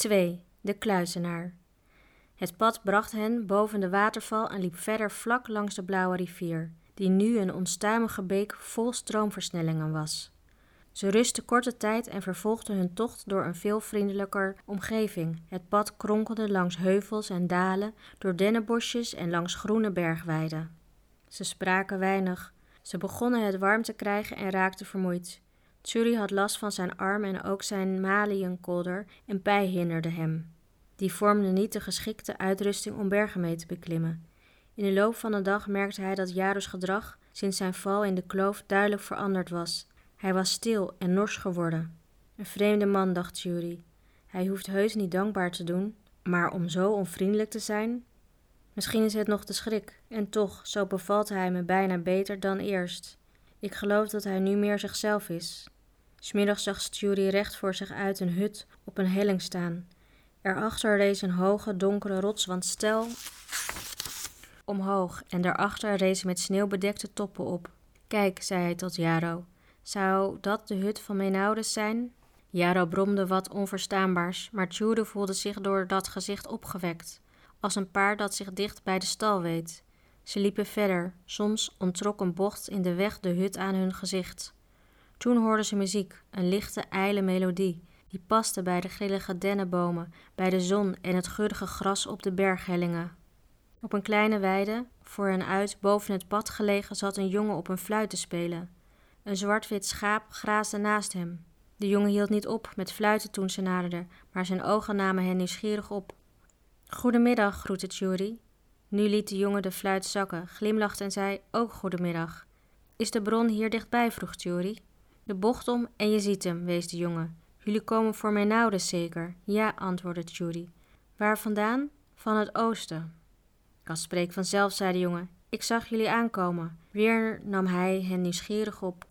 2. De kluizenaar. Het pad bracht hen boven de waterval en liep verder vlak langs de blauwe rivier, die nu een onstuimige beek vol stroomversnellingen was. Ze rustten korte tijd en vervolgden hun tocht door een veel vriendelijker omgeving. Het pad kronkelde langs heuvels en dalen, door dennenbosjes en langs groene bergweiden. Ze spraken weinig. Ze begonnen het warm te krijgen en raakten vermoeid. Tsuri had last van zijn arm en ook zijn maliënkolder en pij hinderde hem. Die vormden niet de geschikte uitrusting om bergen mee te beklimmen. In de loop van de dag merkte hij dat Jaros gedrag sinds zijn val in de kloof duidelijk veranderd was. Hij was stil en nors geworden. Een vreemde man, dacht Jury. Hij hoeft heus niet dankbaar te doen, maar om zo onvriendelijk te zijn? Misschien is het nog de schrik, en toch, zo bevalt hij me bijna beter dan eerst. Ik geloof dat hij nu meer zichzelf is. Smiddag zag Jury recht voor zich uit een hut op een helling staan. Erachter rees een hoge, donkere rotswand stel omhoog en daarachter rezen met sneeuw bedekte toppen op. Kijk, zei hij tot Jaro, zou dat de hut van Menaudes zijn? Jaro bromde wat onverstaanbaars, maar Tjude voelde zich door dat gezicht opgewekt, als een paard dat zich dicht bij de stal weet. Ze liepen verder, soms ontrok een bocht in de weg de hut aan hun gezicht. Toen hoorden ze muziek, een lichte, ijle melodie, die paste bij de grillige dennenbomen, bij de zon en het geurige gras op de berghellingen. Op een kleine weide, voor hen uit, boven het pad gelegen, zat een jongen op een fluit te spelen. Een zwart-wit schaap graasde naast hem. De jongen hield niet op met fluiten toen ze naderden, maar zijn ogen namen hen nieuwsgierig op. Goedemiddag, groette Tjuri. Nu liet de jongen de fluit zakken, glimlachte en zei: Ook goedemiddag. Is de bron hier dichtbij? vroeg Tjuri. De bocht om en je ziet hem, wees de jongen. Jullie komen voor mijn ouders zeker? Ja, antwoordde Tjuri. Waar vandaan? Van het oosten. Dat spreekt vanzelf, zei de jongen. Ik zag jullie aankomen. Weer nam hij hen nieuwsgierig op.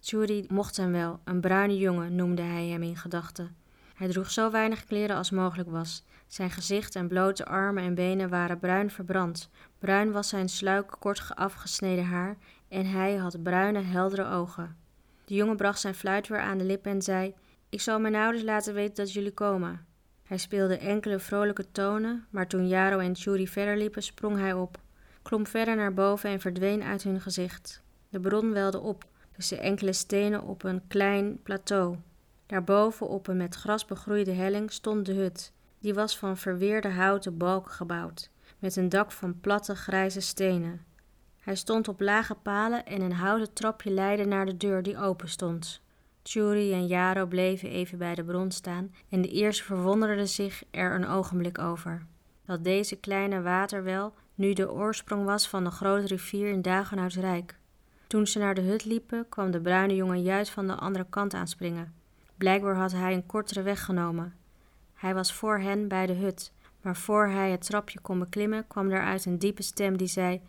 Tjuri mocht hem wel, een bruine jongen noemde hij hem in gedachten. Hij droeg zo weinig kleren als mogelijk was. Zijn gezicht en blote armen en benen waren bruin verbrand. Bruin was zijn sluik kort afgesneden haar en hij had bruine, heldere ogen. De jongen bracht zijn fluit weer aan de lippen en zei: Ik zal mijn ouders laten weten dat jullie komen. Hij speelde enkele vrolijke tonen, maar toen Jaro en Tjuri verder liepen, sprong hij op, klom verder naar boven en verdween uit hun gezicht. De bron welde op, tussen enkele stenen op een klein plateau. Daarboven op een met gras begroeide helling stond de hut. Die was van verweerde houten balken gebouwd, met een dak van platte grijze stenen. Hij stond op lage palen en een houten trapje leidde naar de deur die open stond. Tjuri en Jaro bleven even bij de bron staan en de eerste verwonderde zich er een ogenblik over. Dat deze kleine waterwel nu de oorsprong was van de grote rivier in Dagenhouts Rijk. Toen ze naar de hut liepen, kwam de bruine jongen juist van de andere kant aanspringen. Blijkbaar had hij een kortere weg genomen. Hij was voor hen bij de hut, maar voor hij het trapje kon beklimmen, kwam er uit een diepe stem die zei: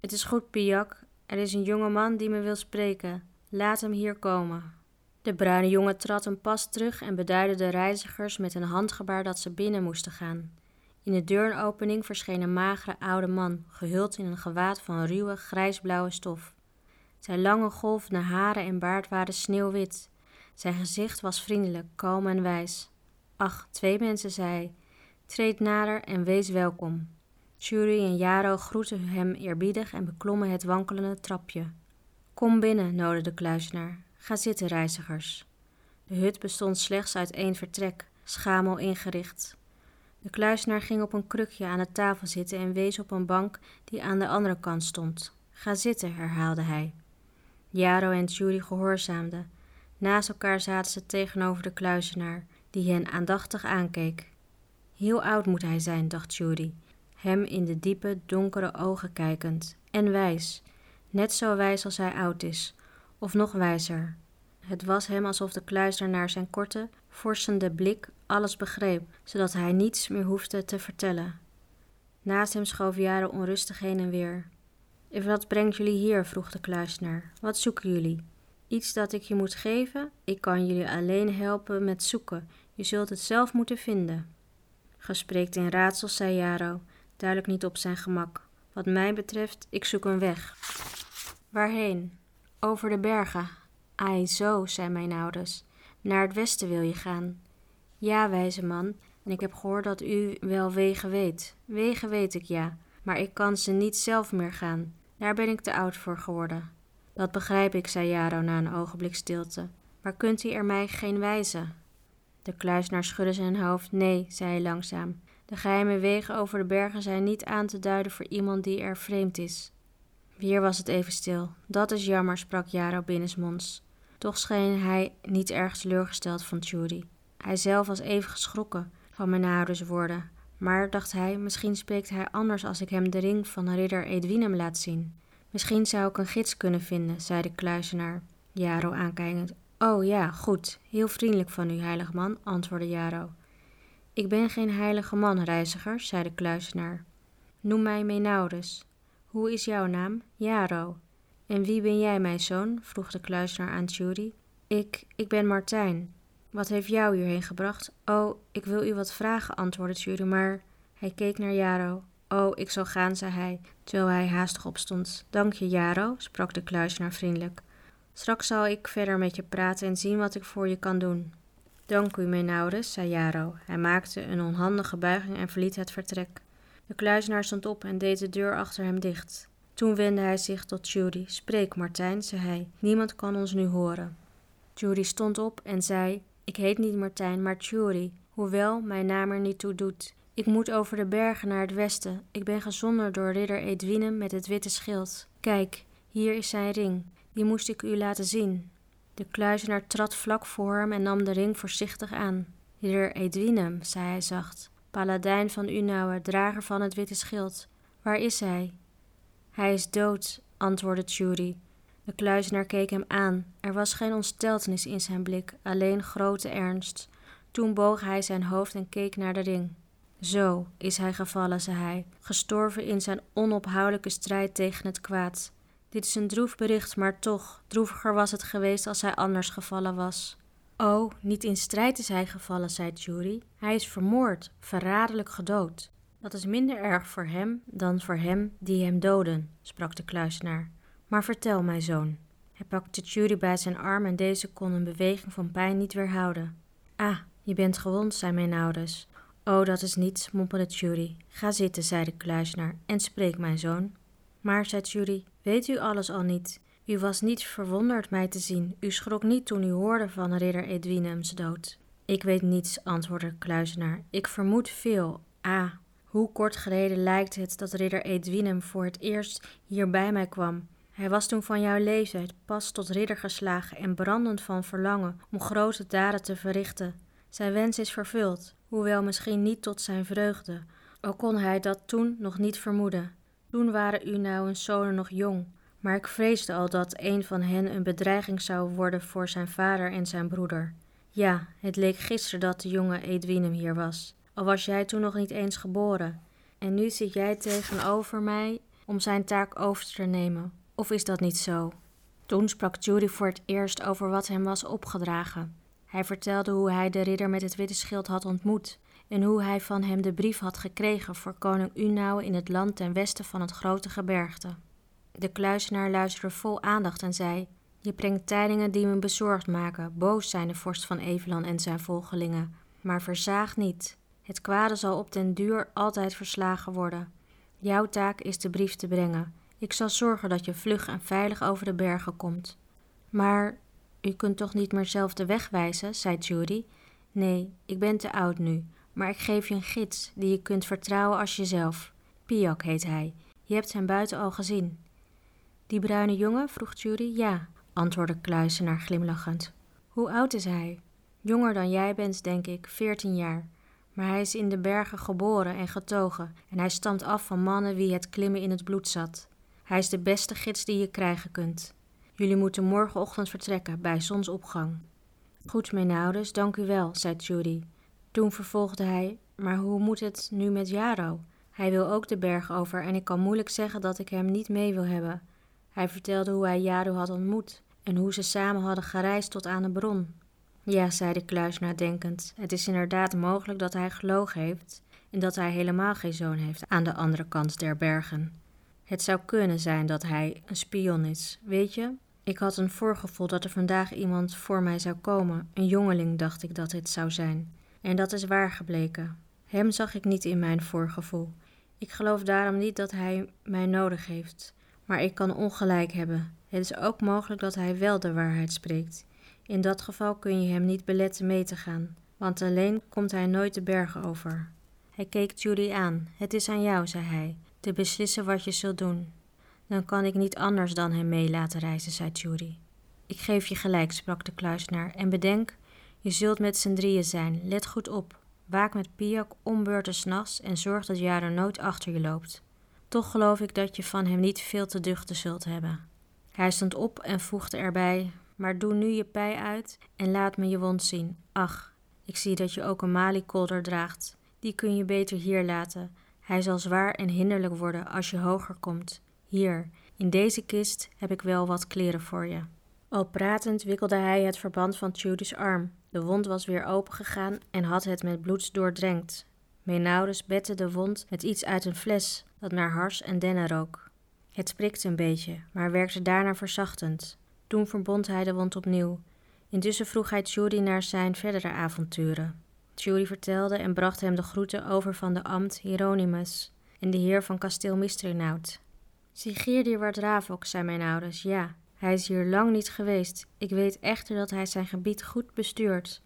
Het is goed, Piak, er is een jonge man die me wil spreken. Laat hem hier komen. De bruine jongen trad een pas terug en beduidde de reizigers met een handgebaar dat ze binnen moesten gaan. In de deurenopening verscheen een magere oude man, gehuld in een gewaad van ruwe grijsblauwe stof. Zijn lange golvende haren en baard waren sneeuwwit. Zijn gezicht was vriendelijk, kalm en wijs. Ach, twee mensen, zei. Treed nader en wees welkom. Shuri en Jaro groetten hem eerbiedig en beklommen het wankelende trapje. Kom binnen, nodigde de kluizenaar. Ga zitten, reizigers. De hut bestond slechts uit één vertrek, schamel ingericht. De kluizenaar ging op een krukje aan de tafel zitten en wees op een bank die aan de andere kant stond. Ga zitten, herhaalde hij. Jaro en Judy gehoorzaamden. Naast elkaar zaten ze tegenover de kluizenaar, die hen aandachtig aankeek. Heel oud moet hij zijn, dacht Judy, hem in de diepe, donkere ogen kijkend. En wijs, net zo wijs als hij oud is, of nog wijzer. Het was hem alsof de kluizer naar zijn korte, forsende blik alles begreep, zodat hij niets meer hoefde te vertellen. Naast hem schoof Jaren onrustig heen en weer. Wat brengt jullie hier? vroeg de kluizenaar. Wat zoeken jullie? Iets dat ik je moet geven? Ik kan jullie alleen helpen met zoeken. Je zult het zelf moeten vinden. Gespreekt in raadsels, zei Jaro, duidelijk niet op zijn gemak. Wat mij betreft, ik zoek een weg. Waarheen? Over de bergen. Ai, zo, zei mijn ouders. Naar het westen wil je gaan. Ja, wijze man, En ik heb gehoord dat u wel wegen weet. Wegen weet ik ja, maar ik kan ze niet zelf meer gaan. Daar ben ik te oud voor geworden. Dat begrijp ik, zei Jaro na een ogenblik stilte. Maar kunt u er mij geen wijzen? De kluisnaar schudde zijn hoofd. Nee, zei hij langzaam. De geheime wegen over de bergen zijn niet aan te duiden voor iemand die er vreemd is. Weer was het even stil. Dat is jammer, sprak Jaro binnensmonds. Toch scheen hij niet erg teleurgesteld van Tjuri. Hij zelf was even geschrokken van ouders woorden. Maar, dacht hij, misschien spreekt hij anders als ik hem de ring van ridder Edwinem laat zien. Misschien zou ik een gids kunnen vinden, zei de kluizenaar, Jaro aankijkend. Oh ja, goed. Heel vriendelijk van u, heilig man, antwoordde Jaro. Ik ben geen heilige man, reiziger, zei de kluizenaar. Noem mij Menaurus. Hoe is jouw naam? Jaro. En wie ben jij, mijn zoon? vroeg de kluizenaar aan Tjuri. Ik, ik ben Martijn. Wat heeft jou hierheen gebracht? Oh, ik wil u wat vragen, antwoordde Tjuri, maar... Hij keek naar Jaro. Oh, ik zal gaan, zei hij, terwijl hij haastig opstond. Dank je, Jaro, sprak de kluizenaar vriendelijk. Straks zal ik verder met je praten en zien wat ik voor je kan doen. Dank u, Menaurus, zei Jaro. Hij maakte een onhandige buiging en verliet het vertrek. De kluizenaar stond op en deed de deur achter hem dicht. Toen wendde hij zich tot Judy. Spreek, Martijn, zei hij. Niemand kan ons nu horen. Judy stond op en zei: Ik heet niet Martijn, maar Judy, hoewel mijn naam er niet toe doet. Ik moet over de bergen naar het westen. Ik ben gezonden door ridder Edwinem met het witte schild. Kijk, hier is zijn ring. Die moest ik u laten zien. De kluizenaar trad vlak voor hem en nam de ring voorzichtig aan. Ridder Edwinem, zei hij zacht, paladijn van Unauer, drager van het witte schild. Waar is hij? Hij is dood, antwoordde Tjuri. De kluizenaar keek hem aan. Er was geen ontsteltenis in zijn blik, alleen grote ernst. Toen boog hij zijn hoofd en keek naar de ring. Zo is hij gevallen, zei hij, gestorven in zijn onophoudelijke strijd tegen het kwaad. Dit is een droef bericht, maar toch, droeviger was het geweest als hij anders gevallen was. Oh, niet in strijd is hij gevallen, zei Jury. Hij is vermoord, verraderlijk gedood. Dat is minder erg voor hem dan voor hem die hem doden, sprak de kluisenaar. Maar vertel, mijn zoon. Hij pakte Jury bij zijn arm en deze kon een beweging van pijn niet weerhouden. Ah, je bent gewond, zei mijn ouders. Oh, dat is niets, mompelde Jury. Ga zitten, zei de kluisenaar, en spreek, mijn zoon. Maar, zei Jury, weet u alles al niet? U was niet verwonderd mij te zien. U schrok niet toen u hoorde van ridder Edwinems dood. Ik weet niets, antwoordde de kluizenaar. Ik vermoed veel. Ah, hoe kort geleden lijkt het dat ridder Edwinem voor het eerst hier bij mij kwam. Hij was toen van jouw leeftijd, pas tot ridder geslagen en brandend van verlangen om grote daden te verrichten. Zijn wens is vervuld, hoewel misschien niet tot zijn vreugde, al kon hij dat toen nog niet vermoeden. Toen waren uw nou zonen nog jong, maar ik vreesde al dat een van hen een bedreiging zou worden voor zijn vader en zijn broeder. Ja, het leek gisteren dat de jonge Edwinem hier was, al was jij toen nog niet eens geboren. En nu zit jij tegenover mij om zijn taak over te nemen. Of is dat niet zo? Toen sprak Judy voor het eerst over wat hem was opgedragen. Hij vertelde hoe hij de ridder met het witte schild had ontmoet en hoe hij van hem de brief had gekregen voor koning Unau in het land ten westen van het grote gebergte. De kluizenaar luisterde vol aandacht en zei: Je brengt tijdingen die me bezorgd maken. Boos zijn de vorst van Evelan en zijn volgelingen. Maar verzaag niet. Het kwade zal op den duur altijd verslagen worden. Jouw taak is de brief te brengen. Ik zal zorgen dat je vlug en veilig over de bergen komt. Maar u kunt toch niet meer zelf de weg wijzen, zei Judy. Nee, ik ben te oud nu, maar ik geef je een gids die je kunt vertrouwen als jezelf. Piak heet hij. Je hebt hem buiten al gezien. Die bruine jongen? vroeg Judy. Ja, antwoordde Kluisenaar glimlachend. Hoe oud is hij? Jonger dan jij bent, denk ik, veertien jaar. Maar hij is in de bergen geboren en getogen en hij stamt af van mannen wie het klimmen in het bloed zat. Hij is de beste gids die je krijgen kunt. Jullie moeten morgenochtend vertrekken bij zonsopgang. Goed, mijn ouders, dank u wel, zei Judy. Toen vervolgde hij: Maar hoe moet het nu met Jaro? Hij wil ook de berg over en ik kan moeilijk zeggen dat ik hem niet mee wil hebben. Hij vertelde hoe hij Jaro had ontmoet en hoe ze samen hadden gereisd tot aan de bron. Ja, zei de kluis nadenkend, het is inderdaad mogelijk dat hij gelogen heeft en dat hij helemaal geen zoon heeft aan de andere kant der bergen. Het zou kunnen zijn dat hij een spion is, weet je? Ik had een voorgevoel dat er vandaag iemand voor mij zou komen, een jongeling dacht ik dat het zou zijn. En dat is waar gebleken. Hem zag ik niet in mijn voorgevoel. Ik geloof daarom niet dat hij mij nodig heeft. Maar ik kan ongelijk hebben. Het is ook mogelijk dat hij wel de waarheid spreekt. In dat geval kun je hem niet beletten mee te gaan, want alleen komt hij nooit de bergen over. Hij keek Judy aan. Het is aan jou, zei hij, te beslissen wat je zult doen. Dan kan ik niet anders dan hem mee laten reizen, zei Judy. Ik geef je gelijk, sprak de kluisenaar, en bedenk, je zult met z'n drieën zijn. Let goed op. Waak met Piak ombeurten s'nachts en zorg dat Jaren nooit achter je loopt. Toch geloof ik dat je van hem niet veel te duchten zult hebben. Hij stond op en voegde erbij: Maar doe nu je pij uit en laat me je wond zien. Ach, ik zie dat je ook een maliekolder draagt. Die kun je beter hier laten. Hij zal zwaar en hinderlijk worden als je hoger komt. Hier, in deze kist heb ik wel wat kleren voor je. Al pratend wikkelde hij het verband van Judy's arm. De wond was weer opengegaan en had het met bloed doordrenkt. Menaudus bette de wond met iets uit een fles dat naar hars en dennen rook. Het sprikte een beetje, maar werkte daarna verzachtend. Toen verbond hij de wond opnieuw. Intussen vroeg hij Judy naar zijn verdere avonturen. Judy vertelde en bracht hem de groeten over van de abt Hieronymus en de heer van kasteel Mistrinaut. Sigurd werd Ravok, zei mijn ja, hij is hier lang niet geweest. Ik weet echter dat hij zijn gebied goed bestuurt.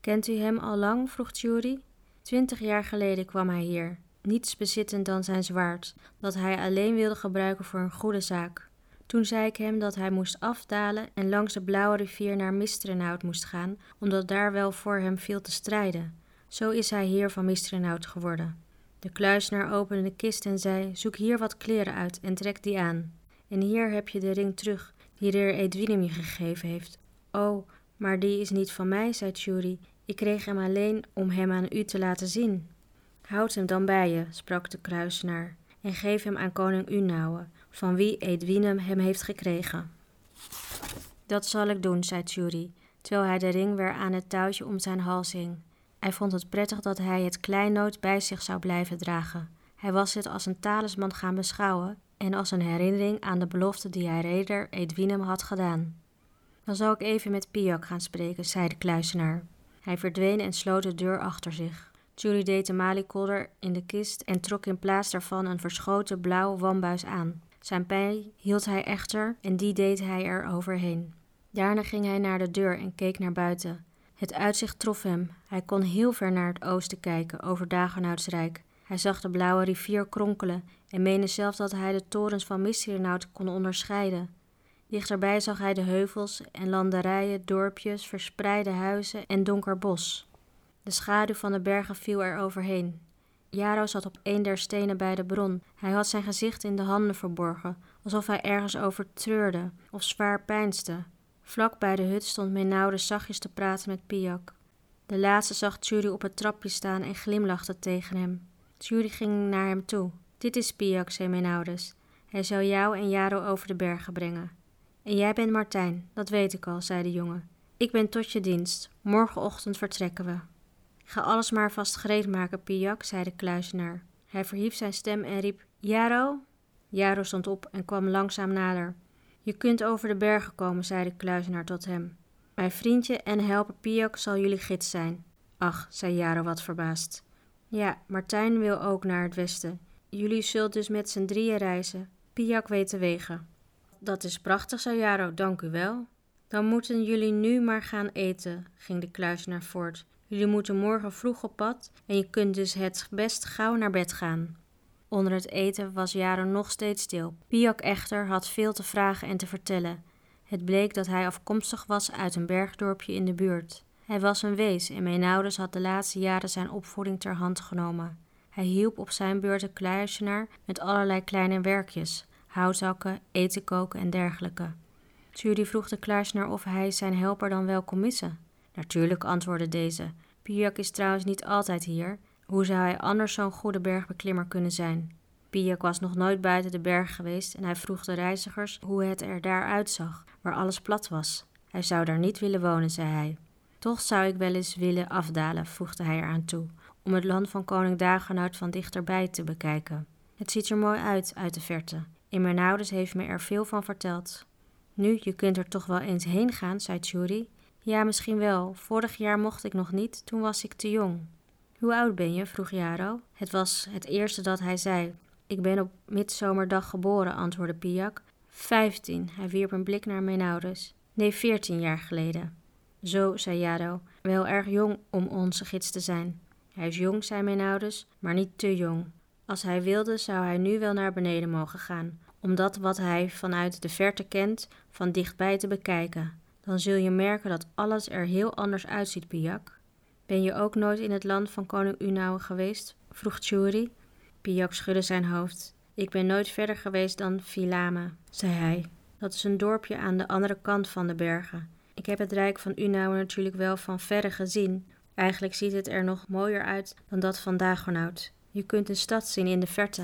Kent u hem al lang? vroeg Jury. Twintig jaar geleden kwam hij hier, niets bezittend dan zijn zwaard, dat hij alleen wilde gebruiken voor een goede zaak. Toen zei ik hem dat hij moest afdalen en langs de blauwe rivier naar Mistrenhout moest gaan, omdat daar wel voor hem viel te strijden. Zo is hij heer van Mistrenhout geworden. De kluisnaar opende de kist en zei: Zoek hier wat kleren uit en trek die aan. En hier heb je de ring terug die de heer Edwinem je gegeven heeft. Oh, maar die is niet van mij, zei Tjuri. Ik kreeg hem alleen om hem aan u te laten zien. Houd hem dan bij je, sprak de kruisenaar, en geef hem aan koning Unauwe, van wie Edwinem hem heeft gekregen. Dat zal ik doen, zei Tjuri, terwijl hij de ring weer aan het touwtje om zijn hals hing. Hij vond het prettig dat hij het kleinood bij zich zou blijven dragen. Hij was het als een talisman gaan beschouwen en als een herinnering aan de belofte die hij reder Edwinem had gedaan. Dan zal ik even met Piak gaan spreken, zei de kluisenaar. Hij verdween en sloot de deur achter zich. Julie deed de maliekolder in de kist en trok in plaats daarvan een verschoten blauw wambuis aan. Zijn pij hield hij echter en die deed hij er overheen. Daarna ging hij naar de deur en keek naar buiten. Het uitzicht trof hem. Hij kon heel ver naar het oosten kijken, over Dagenhoutsrijk. Hij zag de blauwe rivier kronkelen en meende zelf dat hij de torens van Mistirnaut kon onderscheiden. Dichterbij zag hij de heuvels en landerijen, dorpjes, verspreide huizen en donker bos. De schaduw van de bergen viel er overheen. Jaro zat op een der stenen bij de bron. Hij had zijn gezicht in de handen verborgen, alsof hij ergens over treurde of zwaar pijnste. Vlak bij de hut stond Menaude zachtjes te praten met Piak. De laatste zag Tjuri op het trapje staan en glimlachte tegen hem. Tjuri ging naar hem toe. Dit is Piak, zei Menaudes. Hij zal jou en Jaro over de bergen brengen. En jij bent Martijn, dat weet ik al, zei de jongen. Ik ben tot je dienst. Morgenochtend vertrekken we. Ga alles maar vast maken, Piak, zei de kluizenaar. Hij verhief zijn stem en riep: Jaro? Jaro stond op en kwam langzaam nader. Je kunt over de bergen komen, zei de kluizenaar tot hem. Mijn vriendje en helper Piak zal jullie gids zijn. Ach, zei Jaro wat verbaasd. Ja, Martijn wil ook naar het westen. Jullie zult dus met z'n drieën reizen. Piak weet de wegen. Dat is prachtig, zei Jaro, dank u wel. Dan moeten jullie nu maar gaan eten, ging de kluizenaar voort. Jullie moeten morgen vroeg op pad en je kunt dus het best gauw naar bed gaan. Onder het eten was Jaro nog steeds stil. Piak echter had veel te vragen en te vertellen. Het bleek dat hij afkomstig was uit een bergdorpje in de buurt. Hij was een wees en mijn ouders had de laatste jaren zijn opvoeding ter hand genomen. Hij hielp op zijn beurt de kluisenaar met allerlei kleine werkjes, houtzakken, eten koken en dergelijke. Judy vroeg de kluisenaar of hij zijn helper dan wel kon missen. Natuurlijk, antwoordde deze. Piak is trouwens niet altijd hier. Hoe zou hij anders zo'n goede bergbeklimmer kunnen zijn? Piak was nog nooit buiten de berg geweest en hij vroeg de reizigers hoe het er daar uitzag, waar alles plat was. Hij zou daar niet willen wonen, zei hij. Toch zou ik wel eens willen afdalen, voegde hij eraan toe, om het land van koning Dagenhout van dichterbij te bekijken. Het ziet er mooi uit, uit de verte. Ouders heeft me er veel van verteld. Nu, je kunt er toch wel eens heen gaan, zei Tjuri. Ja, misschien wel. Vorig jaar mocht ik nog niet, toen was ik te jong. Hoe oud ben je? vroeg Jaro. Het was het eerste dat hij zei. Ik ben op midzomerdag geboren, antwoordde Piak. Vijftien. Hij wierp een blik naar mijn ouders. Nee, veertien jaar geleden. Zo, zei Jaro. Wel erg jong om onze gids te zijn. Hij is jong, zei mijn ouders, maar niet te jong. Als hij wilde, zou hij nu wel naar beneden mogen gaan, om dat wat hij vanuit de verte kent, van dichtbij te bekijken. Dan zul je merken dat alles er heel anders uitziet, Piak. Ben je ook nooit in het land van koning Unauwe geweest? vroeg Churi. Piak schudde zijn hoofd. Ik ben nooit verder geweest dan Vilame, zei hij. Dat is een dorpje aan de andere kant van de bergen. Ik heb het rijk van Unauwe natuurlijk wel van verre gezien. Eigenlijk ziet het er nog mooier uit dan dat van Dagonout. Je kunt een stad zien in de verte.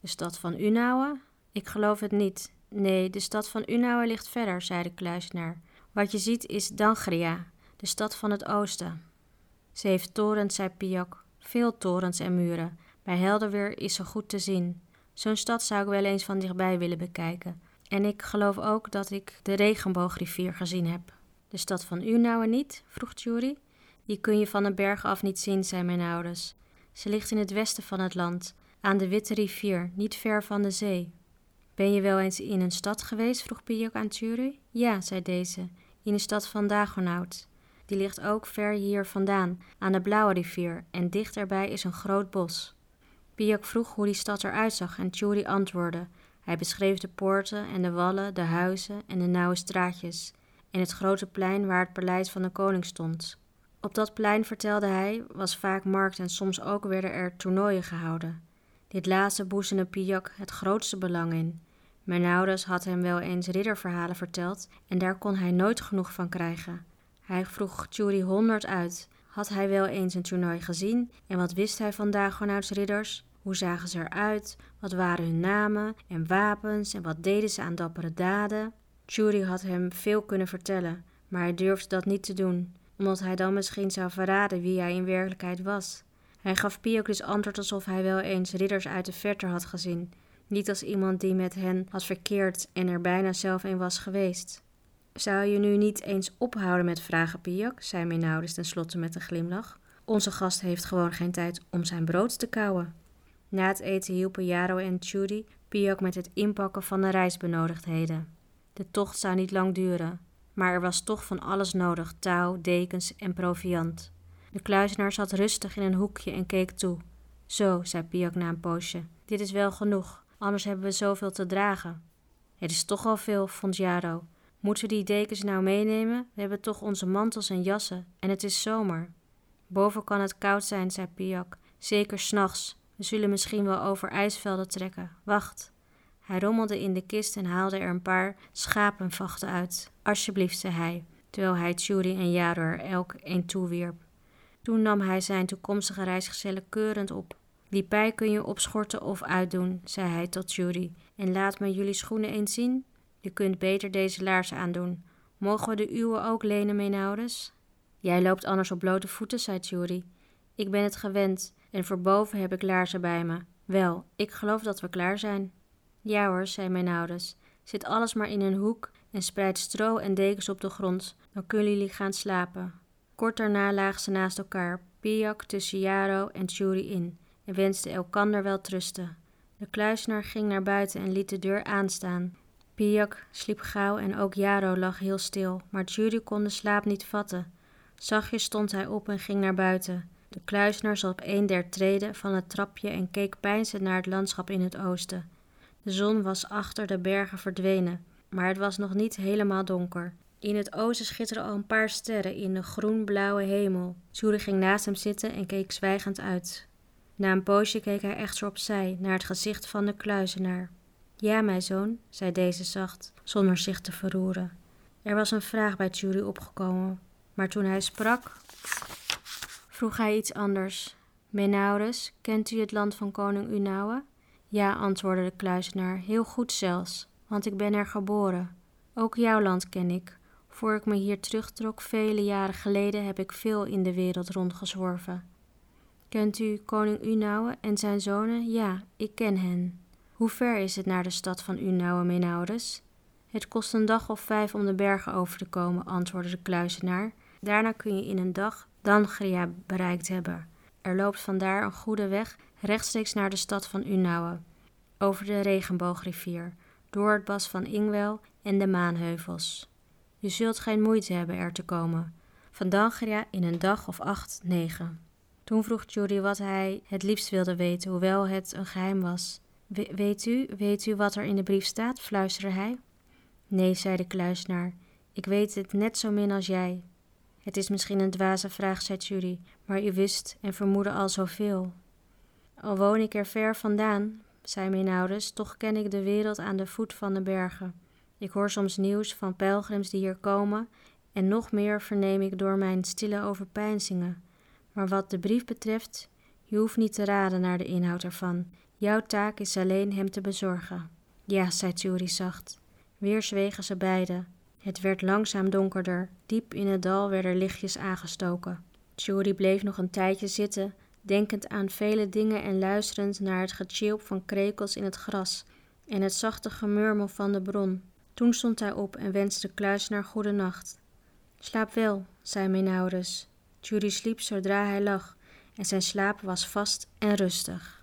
De stad van Unauwe? Ik geloof het niet. Nee, de stad van Unauwe ligt verder, zei de kluisenaar. Wat je ziet is Dangria, de stad van het oosten. Ze heeft torens, zei Piak. Veel torens en muren. Bij helder weer is ze goed te zien. Zo'n stad zou ik wel eens van dichtbij willen bekijken. En ik geloof ook dat ik de regenboogrivier gezien heb. De stad van Unauwe niet? vroeg Jury. Die kun je van de berg af niet zien, zei mijn ouders. Ze ligt in het westen van het land, aan de Witte rivier, niet ver van de zee. Ben je wel eens in een stad geweest? vroeg Piak aan Tjuri. Ja, zei deze, in de stad van Dagonout. Die ligt ook ver hier vandaan, aan de Blauwe rivier, en dicht erbij is een groot bos. Piak vroeg hoe die stad eruit zag en Tjuri antwoordde. Hij beschreef de poorten en de wallen, de huizen en de nauwe straatjes, en het grote plein waar het paleis van de koning stond. Op dat plein, vertelde hij, was vaak markt en soms ook werden er toernooien gehouden. Dit laatste boezemde Piak het grootste belang in. Mijn ouders had hem wel eens ridderverhalen verteld en daar kon hij nooit genoeg van krijgen. Hij vroeg Tjuri honderd uit. Had hij wel eens een toernooi gezien en wat wist hij van Dagonauts ridders? Hoe zagen ze eruit? Wat waren hun namen en wapens en wat deden ze aan dappere daden? Tjuri had hem veel kunnen vertellen, maar hij durfde dat niet te doen, omdat hij dan misschien zou verraden wie hij in werkelijkheid was. Hij gaf Piok dus antwoord alsof hij wel eens ridders uit de verte had gezien, niet als iemand die met hen had verkeerd en er bijna zelf een was geweest. Zou je nu niet eens ophouden met vragen, Piak? zei Menaudis tenslotte met een glimlach. Onze gast heeft gewoon geen tijd om zijn brood te kauwen. Na het eten hielpen Jaro en Tjuri Piak met het inpakken van de reisbenodigdheden. De tocht zou niet lang duren, maar er was toch van alles nodig: touw, dekens en proviand. De kluizenaar zat rustig in een hoekje en keek toe. Zo, zei Piak na een poosje, dit is wel genoeg, anders hebben we zoveel te dragen. Het is toch al veel, vond Jaro. Moeten we die dekens nou meenemen? We hebben toch onze mantels en jassen, en het is zomer. Boven kan het koud zijn, zei Piak, zeker s'nachts. We zullen misschien wel over ijsvelden trekken. Wacht. Hij rommelde in de kist en haalde er een paar schapenvachten uit. Alsjeblieft, zei hij, terwijl hij Tjuri en Jaro er elk een toewierp. Toen nam hij zijn toekomstige reisgezellen keurend op. Die pij kun je opschorten of uitdoen, zei hij tot Jury. En laat me jullie schoenen eens zien. Je kunt beter deze laarzen aandoen. Mogen we de uwe ook lenen, Menouders? Jij loopt anders op blote voeten, zei Jury. Ik ben het gewend en voor boven heb ik laarzen bij me. Wel, ik geloof dat we klaar zijn. Ja hoor, zei Menouders. Zit alles maar in een hoek en spreid stro en dekens op de grond. Dan kunnen jullie gaan slapen. Kort daarna lagen ze naast elkaar, Piak tussen Jaro en Tjuri in, en wensten elkander wel trusten. De kluisenaar ging naar buiten en liet de deur aanstaan. Piak sliep gauw en ook Jaro lag heel stil, maar Tjuri kon de slaap niet vatten. Zachtjes stond hij op en ging naar buiten. De kluisenaar zat op een der treden van het trapje en keek peinzend naar het landschap in het oosten. De zon was achter de bergen verdwenen, maar het was nog niet helemaal donker. In het oosten schitterden al een paar sterren in de groen-blauwe hemel. Sjoerde ging naast hem zitten en keek zwijgend uit. Na een poosje keek hij echter opzij, naar het gezicht van de kluizenaar. Ja, mijn zoon, zei deze zacht, zonder zich te verroeren. Er was een vraag bij Tjuri opgekomen, maar toen hij sprak, vroeg hij iets anders. Menaurus, kent u het land van koning Unauwe? Ja, antwoordde de kluizenaar, heel goed zelfs, want ik ben er geboren. Ook jouw land ken ik, voor ik me hier terugtrok, vele jaren geleden, heb ik veel in de wereld rondgezworven. Kent u koning Unauwe en zijn zonen? Ja, ik ken hen. Hoe ver is het naar de stad van Unauwe, Menaurus? Het kost een dag of vijf om de bergen over te komen, antwoordde de kluizenaar. Daarna kun je in een dag Dangria bereikt hebben. Er loopt vandaar een goede weg rechtstreeks naar de stad van Unauwe, over de regenboogrivier, door het bas van Ingwel en de maanheuvels. Je zult geen moeite hebben er te komen. Van Dangria in een dag of acht, negen. Toen vroeg Judy wat hij het liefst wilde weten, hoewel het een geheim was. weet u, weet u wat er in de brief staat? fluisterde hij. Nee, zei de kluisnaar, ik weet het net zo min als jij. Het is misschien een dwaze vraag, zei Judy, maar u wist en vermoedde al zoveel. Al woon ik er ver vandaan, zei mijn ouders, toch ken ik de wereld aan de voet van de bergen. Ik hoor soms nieuws van pelgrims die hier komen, en nog meer verneem ik door mijn stille overpeinzingen. Maar wat de brief betreft, je hoeft niet te raden naar de inhoud ervan. Jouw taak is alleen hem te bezorgen. Ja, zei Tjuri zacht. Weer zwegen ze beiden. Het werd langzaam donkerder. Diep in het dal werden lichtjes aangestoken. Tjuri bleef nog een tijdje zitten, denkend aan vele dingen en luisterend naar het getjilp van krekels in het gras en het zachte gemurmel van de bron. Toen stond hij op en wenste kluisenaar goede nacht. Slaap wel, zei Menaurus. Judy sliep zodra hij lag, en zijn slaap was vast en rustig.